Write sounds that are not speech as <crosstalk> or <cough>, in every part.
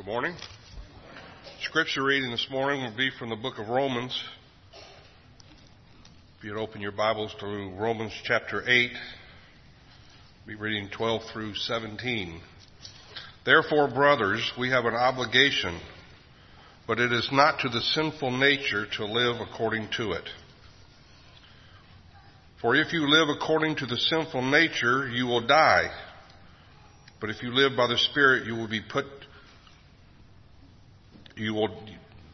Good morning. Scripture reading this morning will be from the book of Romans. If you'd open your Bibles to Romans chapter 8, we'll be reading 12 through 17. Therefore, brothers, we have an obligation, but it is not to the sinful nature to live according to it. For if you live according to the sinful nature, you will die. But if you live by the Spirit, you will be put you will,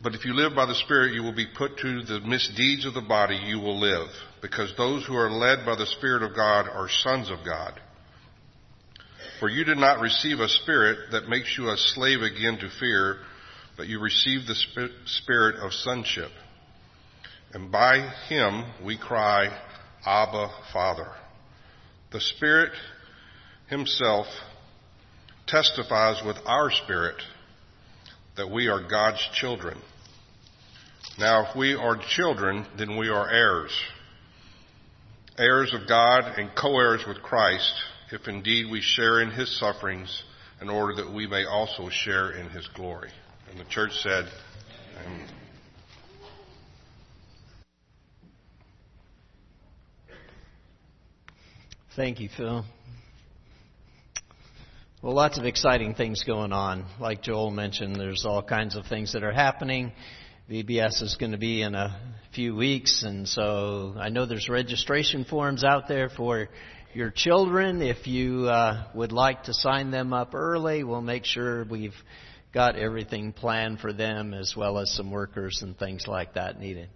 but if you live by the Spirit, you will be put to the misdeeds of the body, you will live. Because those who are led by the Spirit of God are sons of God. For you did not receive a spirit that makes you a slave again to fear, but you received the spirit of sonship. And by him we cry, Abba, Father. The Spirit himself testifies with our spirit that we are God's children. Now, if we are children, then we are heirs. Heirs of God and co-heirs with Christ, if indeed we share in his sufferings, in order that we may also share in his glory. And the church said, Amen. Thank you, Phil. Well, lots of exciting things going on. Like Joel mentioned, there's all kinds of things that are happening. VBS is going to be in a few weeks, and so I know there's registration forms out there for your children. If you uh, would like to sign them up early, we'll make sure we've got everything planned for them as well as some workers and things like that needed.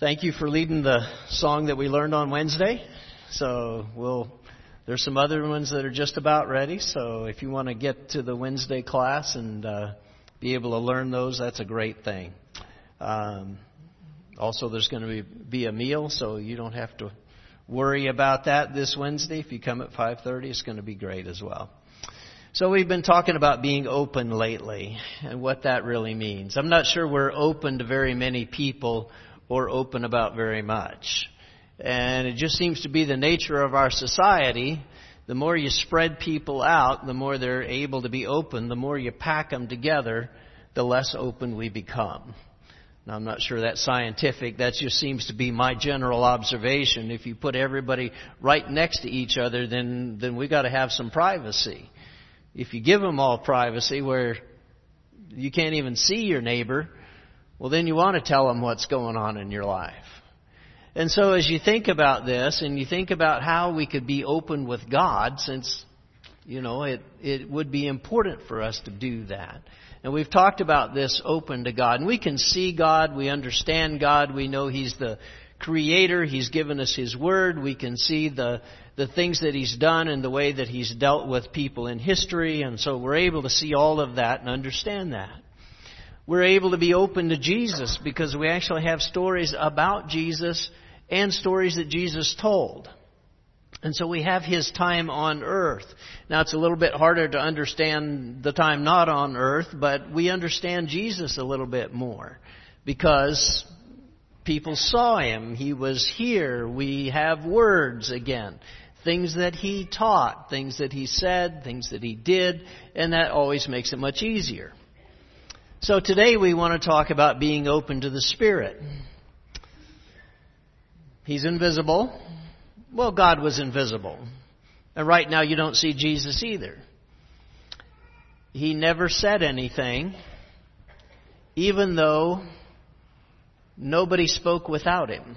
Thank you for leading the song that we learned on Wednesday. So we'll there's some other ones that are just about ready, so if you want to get to the Wednesday class and uh, be able to learn those, that's a great thing. Um, also, there's going to be, be a meal, so you don't have to worry about that this Wednesday. If you come at 5:30, it's going to be great as well. So we've been talking about being open lately and what that really means. I'm not sure we're open to very many people or open about very much. And it just seems to be the nature of our society. The more you spread people out, the more they're able to be open. The more you pack them together, the less open we become. Now, I'm not sure that's scientific. That just seems to be my general observation. If you put everybody right next to each other, then, then we got to have some privacy. If you give them all privacy where you can't even see your neighbor, well, then you want to tell them what's going on in your life. And so as you think about this and you think about how we could be open with God, since, you know, it, it would be important for us to do that. And we've talked about this open to God. And we can see God, we understand God, we know He's the Creator, He's given us His Word, we can see the, the things that He's done and the way that He's dealt with people in history, and so we're able to see all of that and understand that. We're able to be open to Jesus because we actually have stories about Jesus and stories that Jesus told. And so we have his time on earth. Now it's a little bit harder to understand the time not on earth, but we understand Jesus a little bit more because people saw him. He was here. We have words again. Things that he taught, things that he said, things that he did, and that always makes it much easier. So today we want to talk about being open to the Spirit. He's invisible. Well, God was invisible. And right now you don't see Jesus either. He never said anything, even though nobody spoke without him.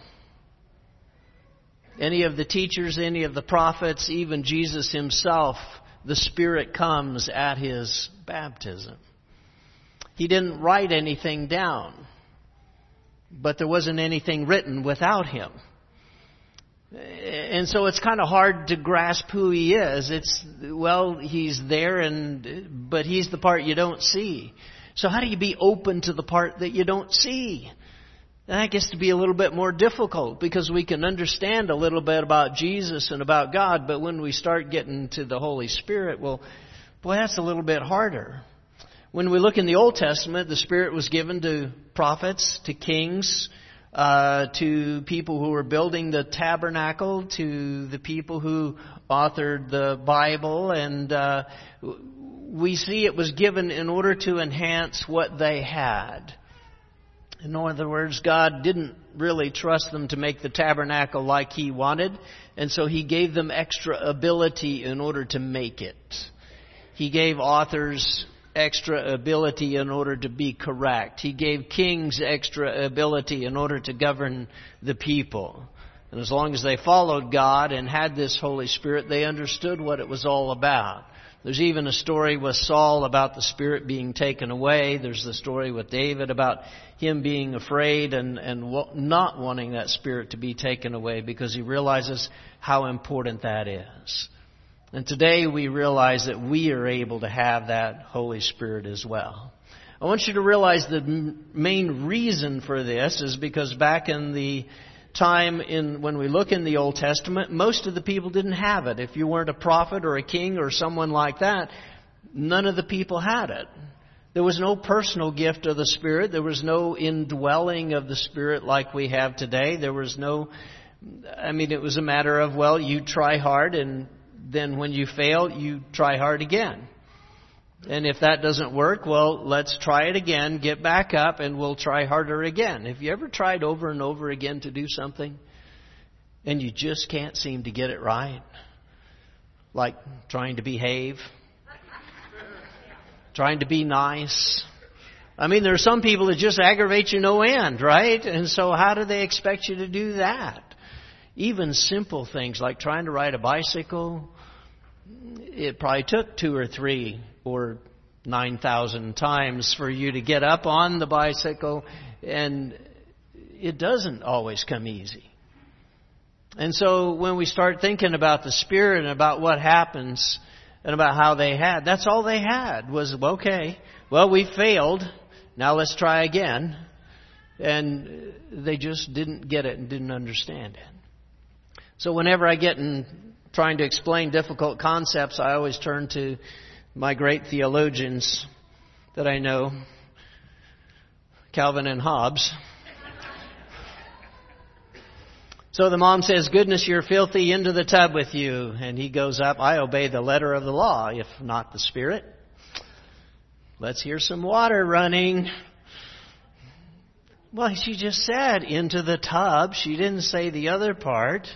Any of the teachers, any of the prophets, even Jesus himself, the Spirit comes at his baptism. He didn't write anything down, but there wasn't anything written without him. And so it's kind of hard to grasp who he is. It's, well, he's there and, but he's the part you don't see. So how do you be open to the part that you don't see? That gets to be a little bit more difficult because we can understand a little bit about Jesus and about God, but when we start getting to the Holy Spirit, well, boy, that's a little bit harder. When we look in the Old Testament, the Spirit was given to prophets, to kings, uh, to people who were building the tabernacle, to the people who authored the Bible, and uh, we see it was given in order to enhance what they had. In other words, God didn't really trust them to make the tabernacle like He wanted, and so He gave them extra ability in order to make it. He gave authors extra ability in order to be correct. He gave kings extra ability in order to govern the people. And as long as they followed God and had this Holy Spirit, they understood what it was all about. There's even a story with Saul about the Spirit being taken away. There's the story with David about him being afraid and, and not wanting that Spirit to be taken away because he realizes how important that is. And today we realize that we are able to have that Holy Spirit as well. I want you to realize the main reason for this is because back in the time in when we look in the Old Testament, most of the people didn't have it. If you weren't a prophet or a king or someone like that, none of the people had it. There was no personal gift of the Spirit. There was no indwelling of the Spirit like we have today. There was no, I mean, it was a matter of, well, you try hard and then when you fail, you try hard again. And if that doesn't work, well, let's try it again, get back up, and we'll try harder again. Have you ever tried over and over again to do something and you just can't seem to get it right? Like trying to behave, trying to be nice. I mean, there are some people that just aggravate you no end, right? And so how do they expect you to do that? Even simple things like trying to ride a bicycle, it probably took two or three or 9,000 times for you to get up on the bicycle, and it doesn't always come easy. And so when we start thinking about the Spirit and about what happens and about how they had, that's all they had was, okay, well, we failed. Now let's try again. And they just didn't get it and didn't understand it. So whenever I get in trying to explain difficult concepts, I always turn to my great theologians that I know, Calvin and Hobbes. So the mom says, Goodness, you're filthy, into the tub with you. And he goes up, I obey the letter of the law, if not the spirit. Let's hear some water running. Well, she just said, into the tub. She didn't say the other part.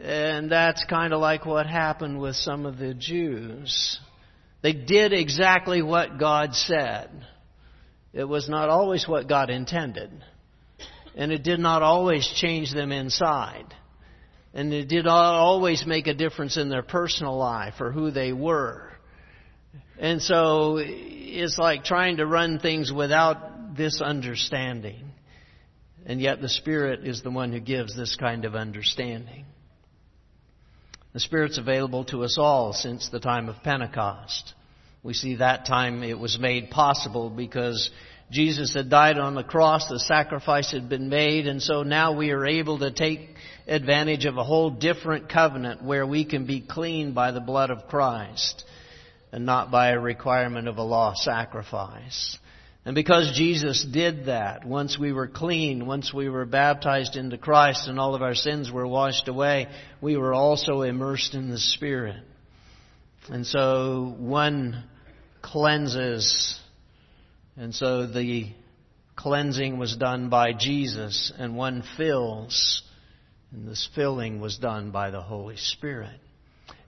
And that's kind of like what happened with some of the Jews. They did exactly what God said. It was not always what God intended. And it did not always change them inside. And it did not always make a difference in their personal life or who they were. And so it's like trying to run things without this understanding. And yet the Spirit is the one who gives this kind of understanding. The Spirit's available to us all since the time of Pentecost. We see that time it was made possible because Jesus had died on the cross, the sacrifice had been made, and so now we are able to take advantage of a whole different covenant where we can be cleaned by the blood of Christ and not by a requirement of a law sacrifice. And because Jesus did that, once we were clean, once we were baptized into Christ and all of our sins were washed away, we were also immersed in the Spirit. And so one cleanses, and so the cleansing was done by Jesus, and one fills, and this filling was done by the Holy Spirit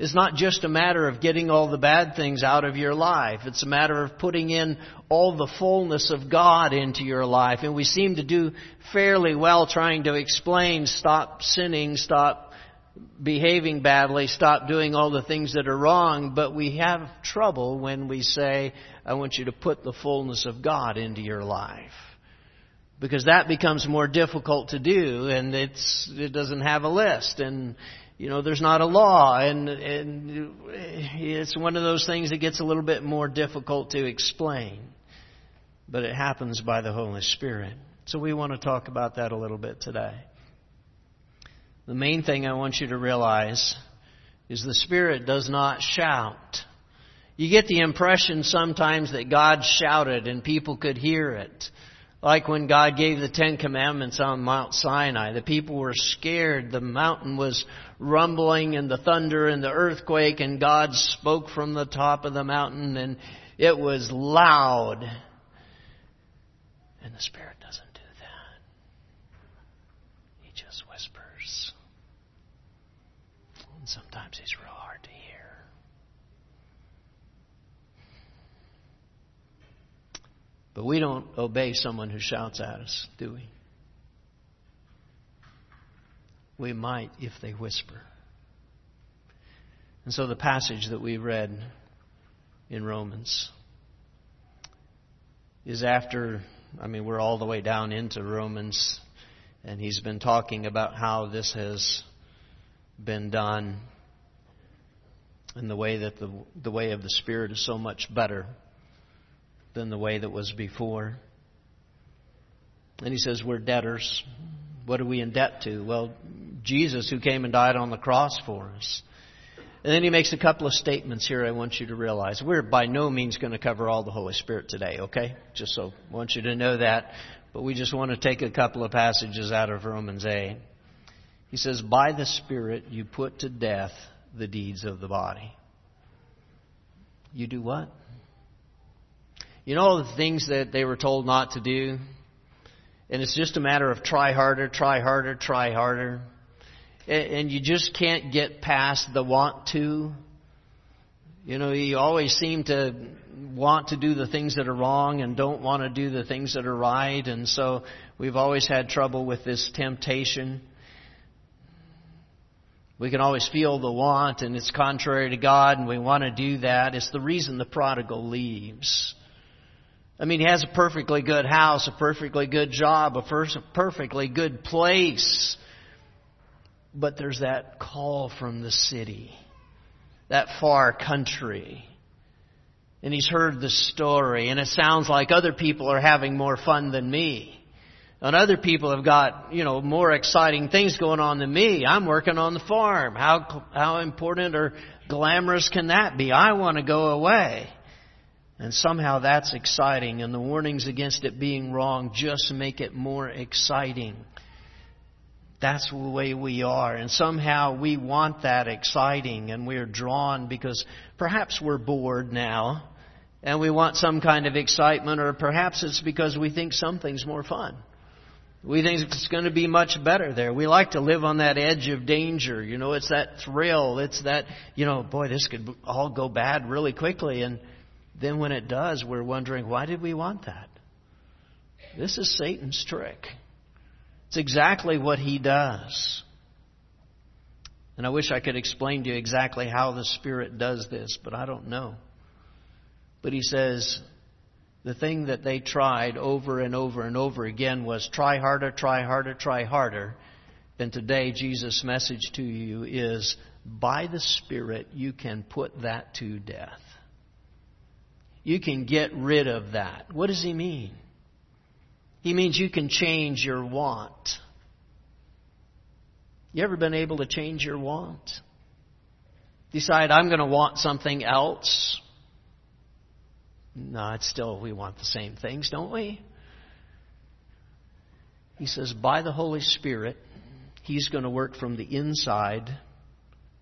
is not just a matter of getting all the bad things out of your life. It's a matter of putting in all the fullness of God into your life. And we seem to do fairly well trying to explain stop sinning, stop behaving badly, stop doing all the things that are wrong, but we have trouble when we say, I want you to put the fullness of God into your life. Because that becomes more difficult to do and it's, it doesn't have a list and you know, there's not a law, and, and it's one of those things that gets a little bit more difficult to explain. But it happens by the Holy Spirit. So we want to talk about that a little bit today. The main thing I want you to realize is the Spirit does not shout. You get the impression sometimes that God shouted and people could hear it. Like when God gave the Ten Commandments on Mount Sinai, the people were scared. The mountain was rumbling and the thunder and the earthquake and God spoke from the top of the mountain and it was loud. And the Spirit doesn't do that. He just whispers. And sometimes He's real hard to hear. But we don't obey someone who shouts at us, do we? We might if they whisper. And so the passage that we read in Romans is after, I mean, we're all the way down into Romans, and he's been talking about how this has been done and the way that the, the way of the Spirit is so much better than the way that was before. And he says, We're debtors. What are we in debt to? Well, Jesus, who came and died on the cross for us. And then he makes a couple of statements here I want you to realize. We're by no means going to cover all the Holy Spirit today, okay? Just so I want you to know that. But we just want to take a couple of passages out of Romans 8. He says, By the Spirit you put to death the deeds of the body. You do what? You know the things that they were told not to do? And it's just a matter of try harder, try harder, try harder. And you just can't get past the want to. You know, you always seem to want to do the things that are wrong and don't want to do the things that are right. And so we've always had trouble with this temptation. We can always feel the want and it's contrary to God and we want to do that. It's the reason the prodigal leaves. I mean, he has a perfectly good house, a perfectly good job, a perfectly good place. But there's that call from the city, that far country. And he's heard the story, and it sounds like other people are having more fun than me. And other people have got, you know, more exciting things going on than me. I'm working on the farm. How, how important or glamorous can that be? I want to go away. And somehow that's exciting, and the warnings against it being wrong just make it more exciting. That's the way we are. And somehow we want that exciting, and we're drawn because perhaps we're bored now, and we want some kind of excitement, or perhaps it's because we think something's more fun. We think it's going to be much better there. We like to live on that edge of danger. You know, it's that thrill. It's that, you know, boy, this could all go bad really quickly. And then when it does, we're wondering, why did we want that? This is Satan's trick. It's exactly what he does. And I wish I could explain to you exactly how the Spirit does this, but I don't know. But he says, the thing that they tried over and over and over again was try harder, try harder, try harder. And today, Jesus' message to you is by the Spirit, you can put that to death. You can get rid of that. What does he mean? He means you can change your want. You ever been able to change your want? Decide, I'm going to want something else. No, it's still, we want the same things, don't we? He says, by the Holy Spirit, He's going to work from the inside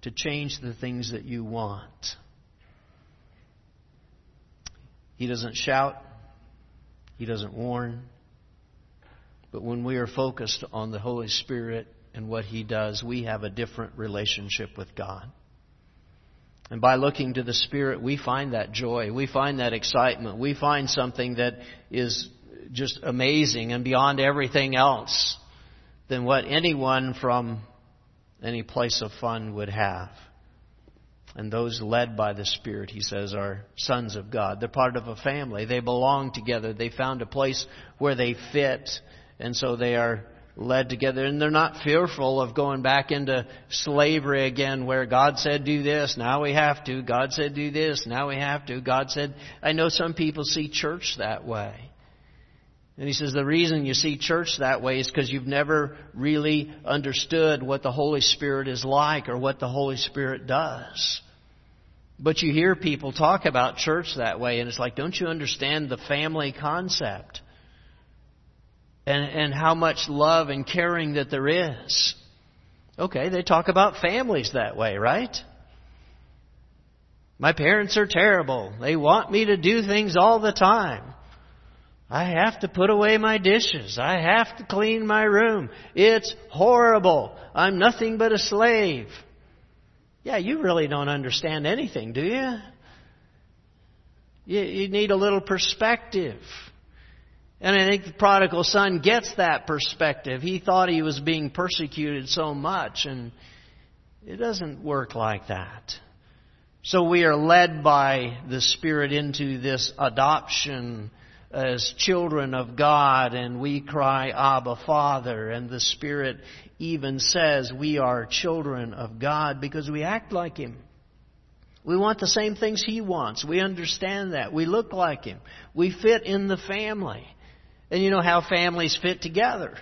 to change the things that you want. He doesn't shout. He doesn't warn. But when we are focused on the Holy Spirit and what He does, we have a different relationship with God. And by looking to the Spirit, we find that joy. We find that excitement. We find something that is just amazing and beyond everything else than what anyone from any place of fun would have. And those led by the Spirit, he says, are sons of God. They're part of a family. They belong together. They found a place where they fit. And so they are led together. And they're not fearful of going back into slavery again where God said do this, now we have to. God said do this, now we have to. God said, I know some people see church that way. And he says the reason you see church that way is because you've never really understood what the Holy Spirit is like or what the Holy Spirit does. But you hear people talk about church that way, and it's like, don't you understand the family concept? and, and how much love and caring that there is. Okay, they talk about families that way, right? My parents are terrible. They want me to do things all the time. I have to put away my dishes. I have to clean my room. It's horrible. I'm nothing but a slave. Yeah, you really don't understand anything, do you? You, you need a little perspective. And I think the prodigal son gets that perspective. He thought he was being persecuted so much, and it doesn't work like that. So we are led by the Spirit into this adoption as children of God, and we cry, Abba, Father, and the Spirit even says we are children of God because we act like Him. We want the same things He wants. We understand that. We look like Him. We fit in the family. And you know how families fit together.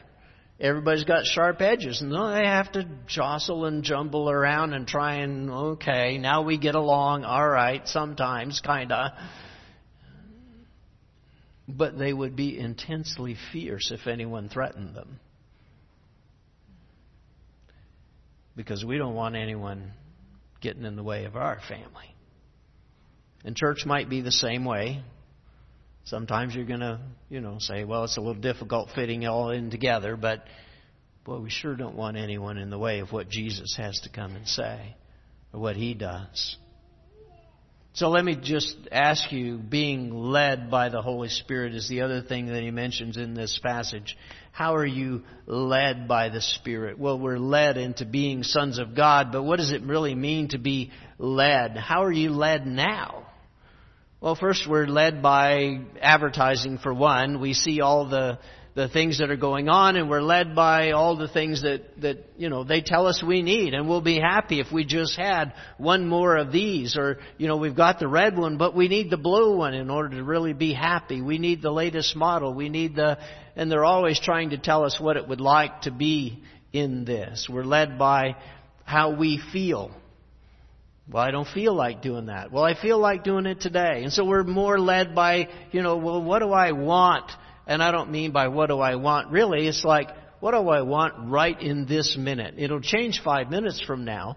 Everybody's got sharp edges, and they have to jostle and jumble around and try and, okay, now we get along, all right, sometimes, kinda. But they would be intensely fierce if anyone threatened them. Because we don't want anyone getting in the way of our family. And church might be the same way. Sometimes you're going to, you know, say, well, it's a little difficult fitting it all in together, but boy, we sure don't want anyone in the way of what Jesus has to come and say or what he does. So let me just ask you, being led by the Holy Spirit is the other thing that he mentions in this passage. How are you led by the Spirit? Well, we're led into being sons of God, but what does it really mean to be led? How are you led now? Well, first we're led by advertising for one. We see all the the things that are going on and we're led by all the things that, that, you know, they tell us we need and we'll be happy if we just had one more of these or, you know, we've got the red one but we need the blue one in order to really be happy. We need the latest model. We need the, and they're always trying to tell us what it would like to be in this. We're led by how we feel. Well, I don't feel like doing that. Well, I feel like doing it today. And so we're more led by, you know, well, what do I want? And I don't mean by what do I want. Really, it's like, what do I want right in this minute? It'll change five minutes from now.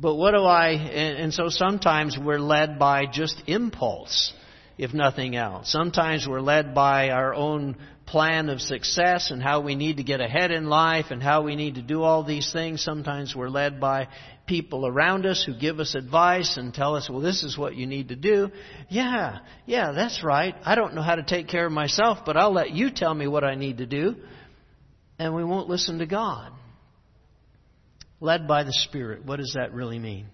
But what do I, and, and so sometimes we're led by just impulse, if nothing else. Sometimes we're led by our own plan of success and how we need to get ahead in life and how we need to do all these things. Sometimes we're led by people around us who give us advice and tell us, well, this is what you need to do. Yeah, yeah, that's right. I don't know how to take care of myself, but I'll let you tell me what I need to do. And we won't listen to God. Led by the Spirit. What does that really mean?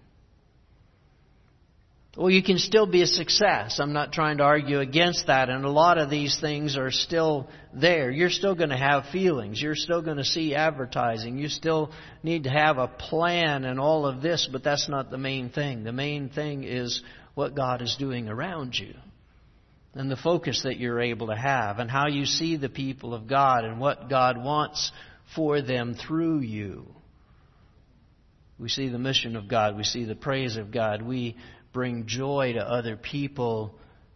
Well, you can still be a success. I'm not trying to argue against that. And a lot of these things are still there. You're still going to have feelings. You're still going to see advertising. You still need to have a plan and all of this, but that's not the main thing. The main thing is what God is doing around you and the focus that you're able to have and how you see the people of God and what God wants for them through you. We see the mission of God. We see the praise of God. We bring joy to other people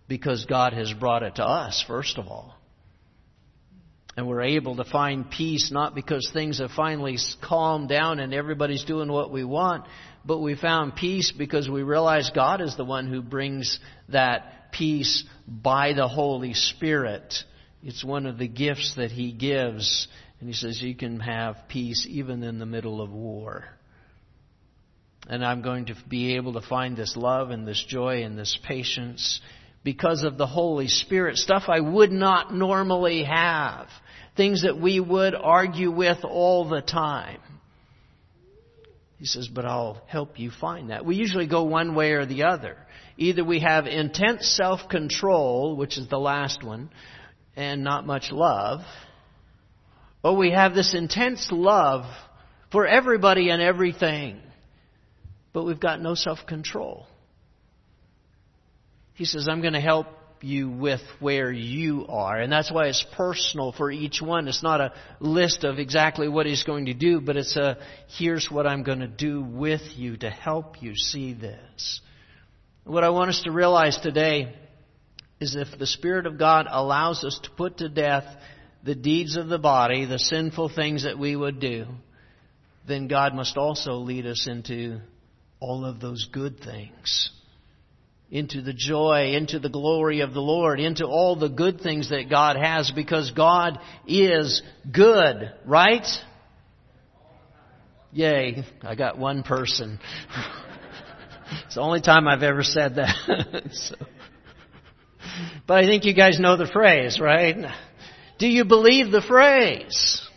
because God has brought it to us, first of all. And we're able to find peace not because things have finally calmed down and everybody's doing what we want, but we found peace because we realize God is the one who brings that peace by the Holy Spirit. It's one of the gifts that He gives. And He says you can have peace even in the middle of war and I'm going to be able to find this love and this joy and this patience because of the Holy Spirit. Stuff I would not normally have. Things that we would argue with all the time. He says, but I'll help you find that. We usually go one way or the other. Either we have intense self-control, which is the last one, and not much love, or we have this intense love for everybody and everything but we've got no self control. He says, I'm going to help you with where you are. And that's why it's personal for each one. It's not a list of exactly what he's going to do, but it's a here's what I'm going to do with you to help you see this. What I want us to realize today is if the Spirit of God allows us to put to death the deeds of the body, the sinful things that we would do, then God must also lead us into all of those good things. Into the joy, into the glory of the Lord, into all the good things that God has because God is good, right? Yay, I got one person. <laughs> it's the only time I've ever said that. <laughs> so. But I think you guys know the phrase, right? Do you believe the phrase?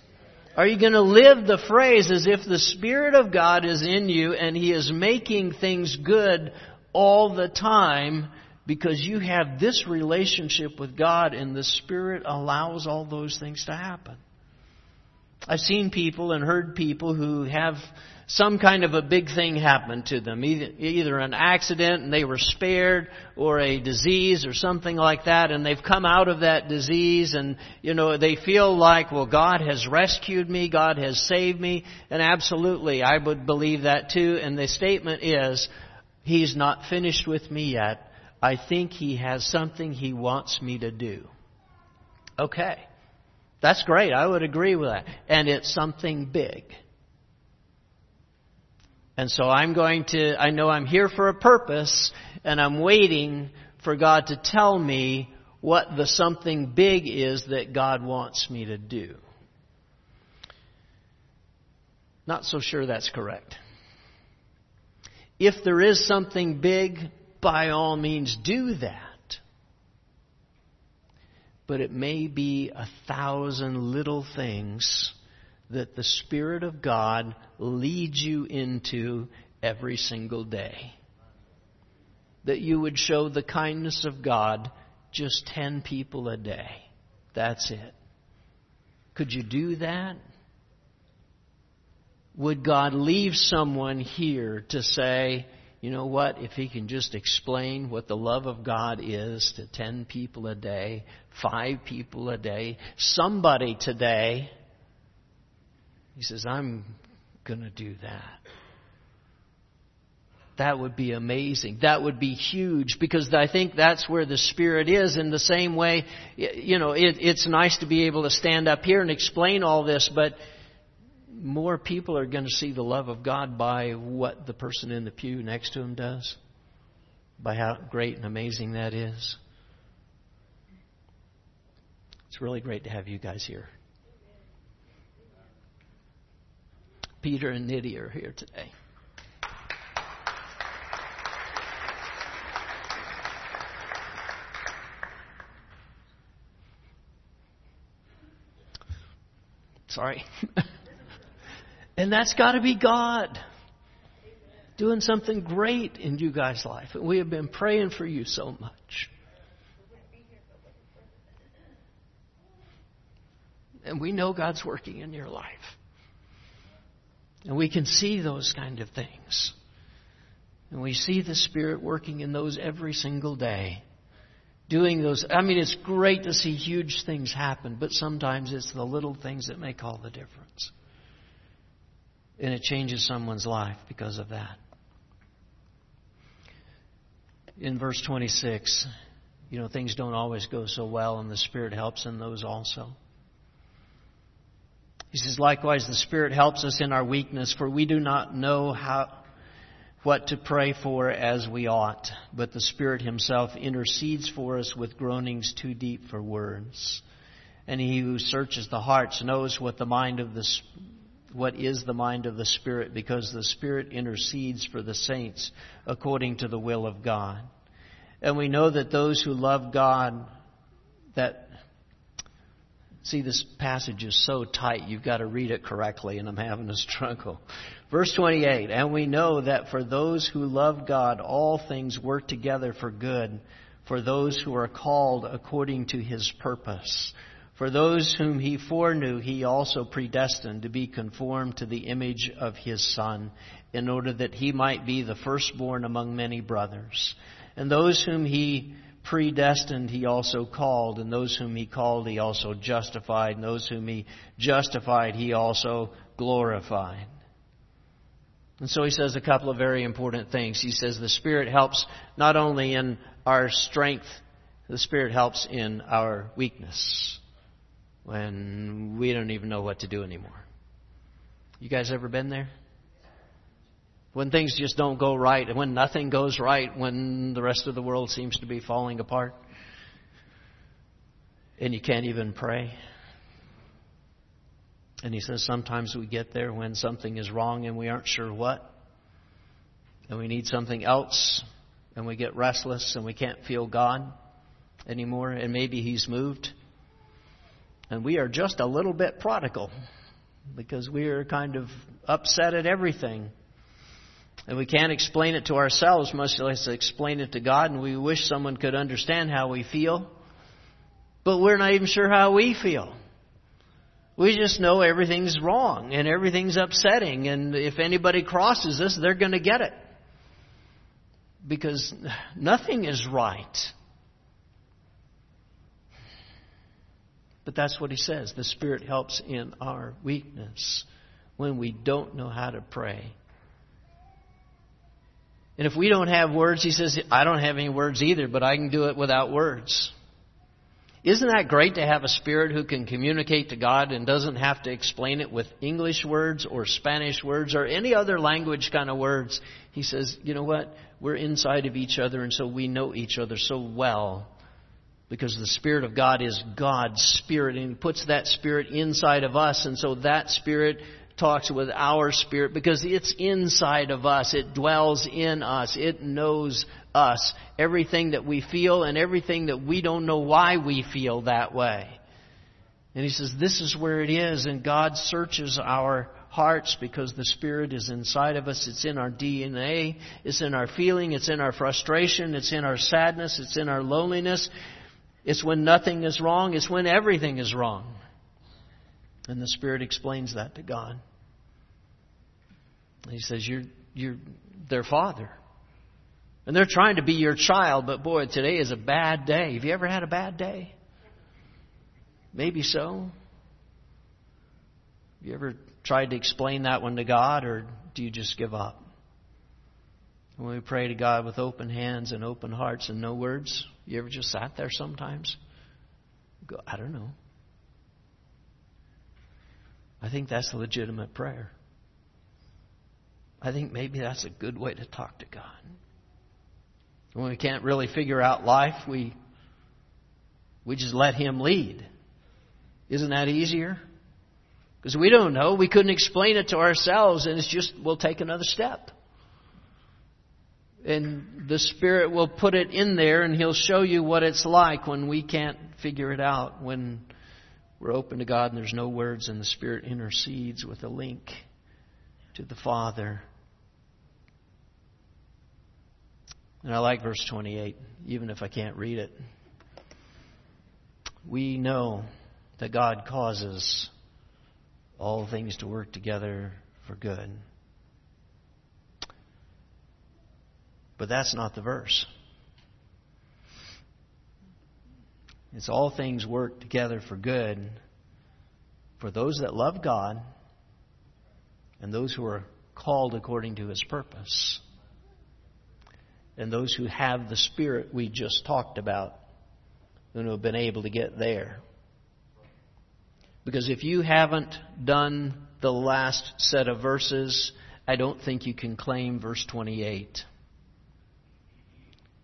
Are you going to live the phrase as if the Spirit of God is in you and He is making things good all the time because you have this relationship with God and the Spirit allows all those things to happen? I've seen people and heard people who have some kind of a big thing happened to them, either, either an accident and they were spared, or a disease or something like that, and they've come out of that disease and, you know, they feel like, well, God has rescued me, God has saved me, and absolutely, I would believe that too, and the statement is, He's not finished with me yet. I think He has something He wants me to do. Okay. That's great. I would agree with that. And it's something big. And so I'm going to, I know I'm here for a purpose, and I'm waiting for God to tell me what the something big is that God wants me to do. Not so sure that's correct. If there is something big, by all means do that but it may be a thousand little things that the Spirit of God leads you into every single day. That you would show the kindness of God just 10 people a day. That's it. Could you do that? Would God leave someone here to say, you know what? If he can just explain what the love of God is to 10 people a day, 5 people a day, somebody today, he says, I'm going to do that. That would be amazing. That would be huge because I think that's where the Spirit is. In the same way, you know, it, it's nice to be able to stand up here and explain all this, but more people are going to see the love of God by what the person in the pew next to him does, by how great and amazing that is. It's really great to have you guys here. Peter and Nitty are here today. Sorry. <laughs> And that's got to be God doing something great in you guys' life. And we have been praying for you so much. And we know God's working in your life. And we can see those kind of things. And we see the Spirit working in those every single day. Doing those. I mean, it's great to see huge things happen, but sometimes it's the little things that make all the difference. And it changes someone's life because of that. In verse 26, you know, things don't always go so well, and the Spirit helps in those also. He says, likewise, the Spirit helps us in our weakness, for we do not know how, what to pray for as we ought, but the Spirit Himself intercedes for us with groanings too deep for words. And He who searches the hearts knows what the mind of the what is the mind of the Spirit because the Spirit intercedes for the saints according to the will of God. And we know that those who love God, that, see, this passage is so tight, you've got to read it correctly, and I'm having a struggle. Verse 28, and we know that for those who love God, all things work together for good, for those who are called according to his purpose. For those whom he foreknew, he also predestined to be conformed to the image of his Son, in order that he might be the firstborn among many brothers. And those whom he predestined, he also called. And those whom he called, he also justified. And those whom he justified, he also glorified. And so he says a couple of very important things. He says the Spirit helps not only in our strength, the Spirit helps in our weakness. when we don't even know what to do anymore. You guys ever been there? When things just don't go right, and when nothing goes right, when the rest of the world seems to be falling apart, and you can't even pray. And he says sometimes we get there when something is wrong and we aren't sure what, and we need something else, and we get restless and we can't feel God anymore, and maybe He's moved. And we are just a little bit prodigal because we are kind of upset at everything. And we can't explain it to ourselves, much less explain it to God, and we wish someone could understand how we feel. But we're not even sure how we feel. We just know everything's wrong and everything's upsetting, and if anybody crosses us, they're going to get it. Because nothing is right. But that's what he says. The Spirit helps in our weakness when we don't know how to pray. And if we don't have words, he says, I don't have any words either, but I can do it without words. Isn't that great to have a spirit who can communicate to God and doesn't have to explain it with English words or Spanish words or any other language kind of words? He says, you know what? We're inside of each other and so we know each other so well because the Spirit of God is God's Spirit and He puts that Spirit inside of us and so that Spirit talks with our spirit because it's inside of us. It dwells in us. It knows us. Everything that we feel and everything that we don't know why we feel that way. And he says, this is where it is. And God searches our hearts because the Spirit is inside of us. It's in our DNA. It's in our feeling. It's in our frustration. It's in our sadness. It's in our loneliness. It's when nothing is wrong. It's when everything is wrong. And the Spirit explains that to God. And he says, You're, you're their father. And they're trying to be your child, but boy, today is a bad day. Have you ever had a bad day? Maybe so. Have you ever tried to explain that one to God, or do you just give up? When we pray to God with open hands and open hearts and no words, you ever just sat there sometimes? Go, I don't know. I think that's a legitimate prayer. I think maybe that's a good way to talk to God. When we can't really figure out life, we, we just let Him lead. Isn't that easier? Because we don't know. We couldn't explain it to ourselves, and it's just, we'll take another step. And the Spirit will put it in there, and He'll show you what it's like when we can't figure it out, when we're open to God and there's no words, and the Spirit intercedes with a link to the Father. And I like verse 28, even if I can't read it. We know that God causes all things to work together for good. But that's not the verse. It's all things work together for good for those that love God and those who are called according to his purpose and those who have the Spirit we just talked about and who have been able to get there. Because if you haven't done the last set of verses, I don't think you can claim verse 28.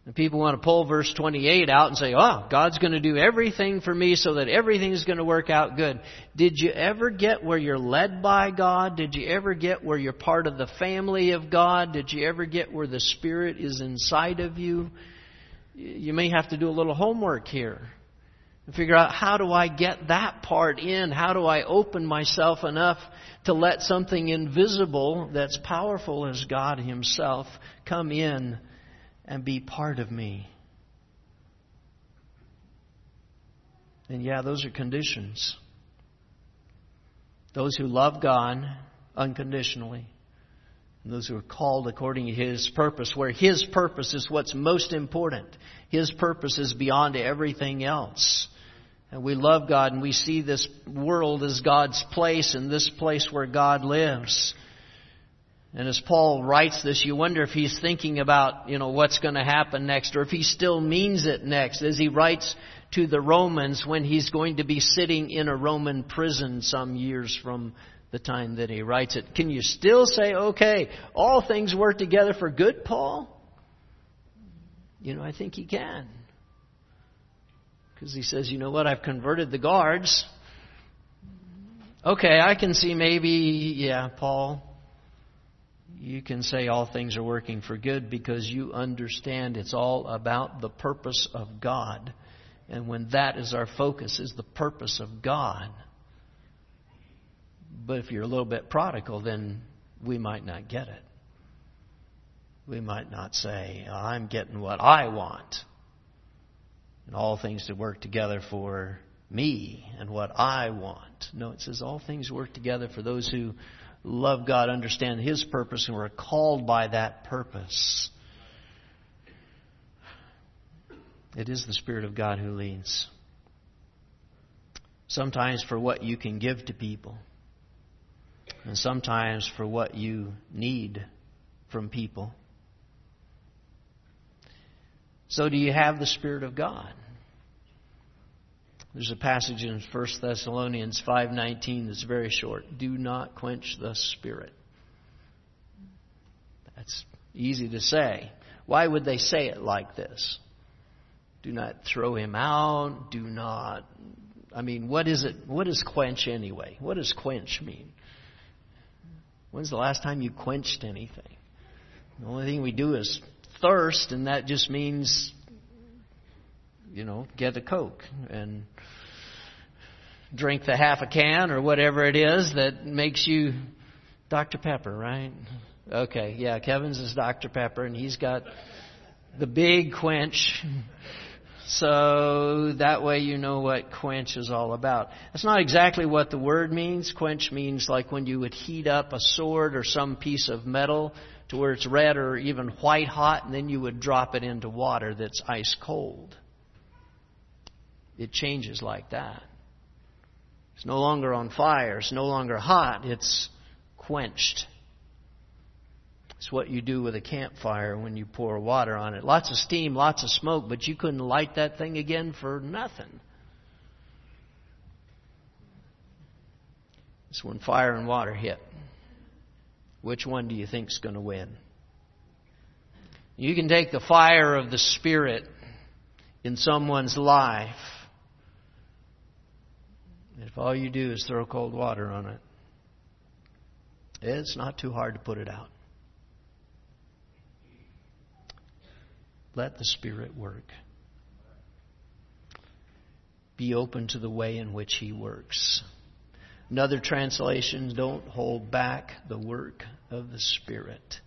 And people want to pull verse 28 out and say, oh, God's going to do everything for me so that everything's going to work out good. Did you ever get where you're led by God? Did you ever get where you're part of the family of God? Did you ever get where the Spirit is inside of you? You may have to do a little homework here and figure out how do I get that part in? How do I open myself enough to let something invisible that's powerful as God Himself come in and be part of me. And yeah, those are conditions. Those who love God unconditionally, and those who are called according to His purpose, where His purpose is what's most important. His purpose is beyond everything else. And we love God and we see this world as God's place and this place where God lives. And as Paul writes this, you wonder if he's thinking about, you know, what's going to happen next or if he still means it next as he writes to the Romans when he's going to be sitting in a Roman prison some years from the time that he writes it. Can you still say, okay, all things work together for good, Paul? You know, I think he can. Because he says, you know what, I've converted the guards. Okay, I can see maybe, yeah, Paul, you can say all things are working for good because you understand it's all about the purpose of God. And when that is our focus, is the purpose of God. But if you're a little bit prodigal, then we might not get it. We might not say, I'm getting what I want. And all things to work together for me and what I want. No, it says all things work together for those who love God, understand His purpose, and we're called by that purpose. It is the Spirit of God who leads. Sometimes for what you can give to people, and sometimes for what you need from people. So, do you have the Spirit of God? There's a passage in 1 Thessalonians 5:19 that's very short. Do not quench the spirit. That's easy to say. Why would they say it like this? Do not throw him out. Do not I mean, what is it what is quench anyway? What does quench mean? When's the last time you quenched anything? The only thing we do is thirst and that just means you know, get a Coke and drink the half a can or whatever it is that makes you Dr. Pepper, right? Okay, yeah, Kevin's is Dr. Pepper and he's got the big quench. So that way you know what quench is all about. That's not exactly what the word means. Quench means like when you would heat up a sword or some piece of metal to where it's red or even white hot and then you would drop it into water that's ice cold. It changes like that. It's no longer on fire. It's no longer hot. It's quenched. It's what you do with a campfire when you pour water on it. Lots of steam, lots of smoke, but you couldn't light that thing again for nothing. It's when fire and water hit. Which one do you think is going to win? You can take the fire of the Spirit in someone's life if all you do is throw cold water on it, it's not too hard to put it out. Let the Spirit work. Be open to the way in which He works. Another translation, don't hold back the work of the Spirit.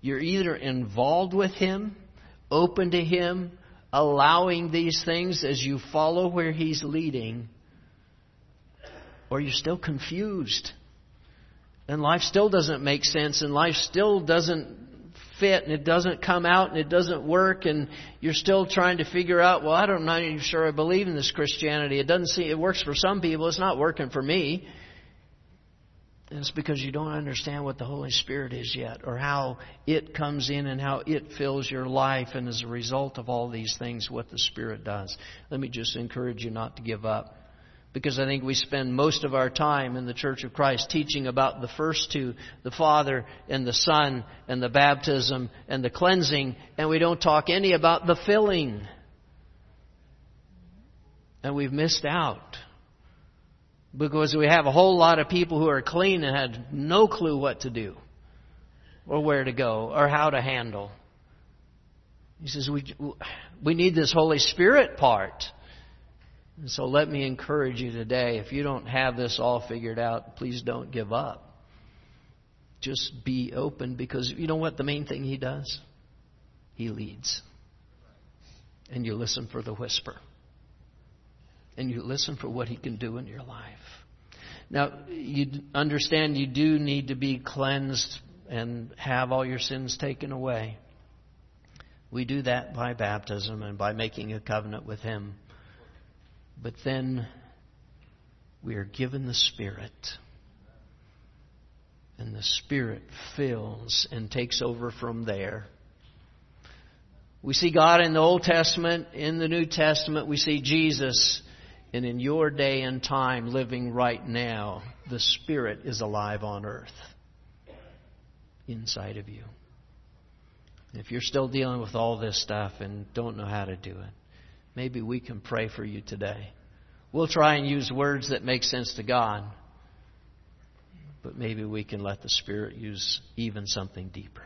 You're either involved with Him, open to Him, allowing these things as you follow where He's leading, or you're still confused. And life still doesn't make sense, and life still doesn't fit, and it doesn't come out, and it doesn't work, and you're still trying to figure out, well, I don't, I'm not even sure I believe in this Christianity. It doesn't seem, it works for some people, it's not working for me. And it's because you don't understand what the Holy Spirit is yet, or how it comes in and how it fills your life, and as a result of all these things, what the Spirit does. Let me just encourage you not to give up because I think we spend most of our time in the Church of Christ teaching about the first two, the Father and the Son and the baptism and the cleansing, and we don't talk any about the filling. And we've missed out. Because we have a whole lot of people who are clean and had no clue what to do, or where to go, or how to handle. He says, we, we need this Holy Spirit part. And so let me encourage you today if you don't have this all figured out, please don't give up. Just be open because you know what the main thing he does? He leads. And you listen for the whisper. And you listen for what he can do in your life. Now, you understand you do need to be cleansed and have all your sins taken away. We do that by baptism and by making a covenant with him. But then we are given the Spirit. And the Spirit fills and takes over from there. We see God in the Old Testament, in the New Testament, we see Jesus, and in your day and time living right now, the Spirit is alive on earth inside of you. If you're still dealing with all this stuff and don't know how to do it, maybe we can pray for you today. We'll try and use words that make sense to God, but maybe we can let the Spirit use even something deeper.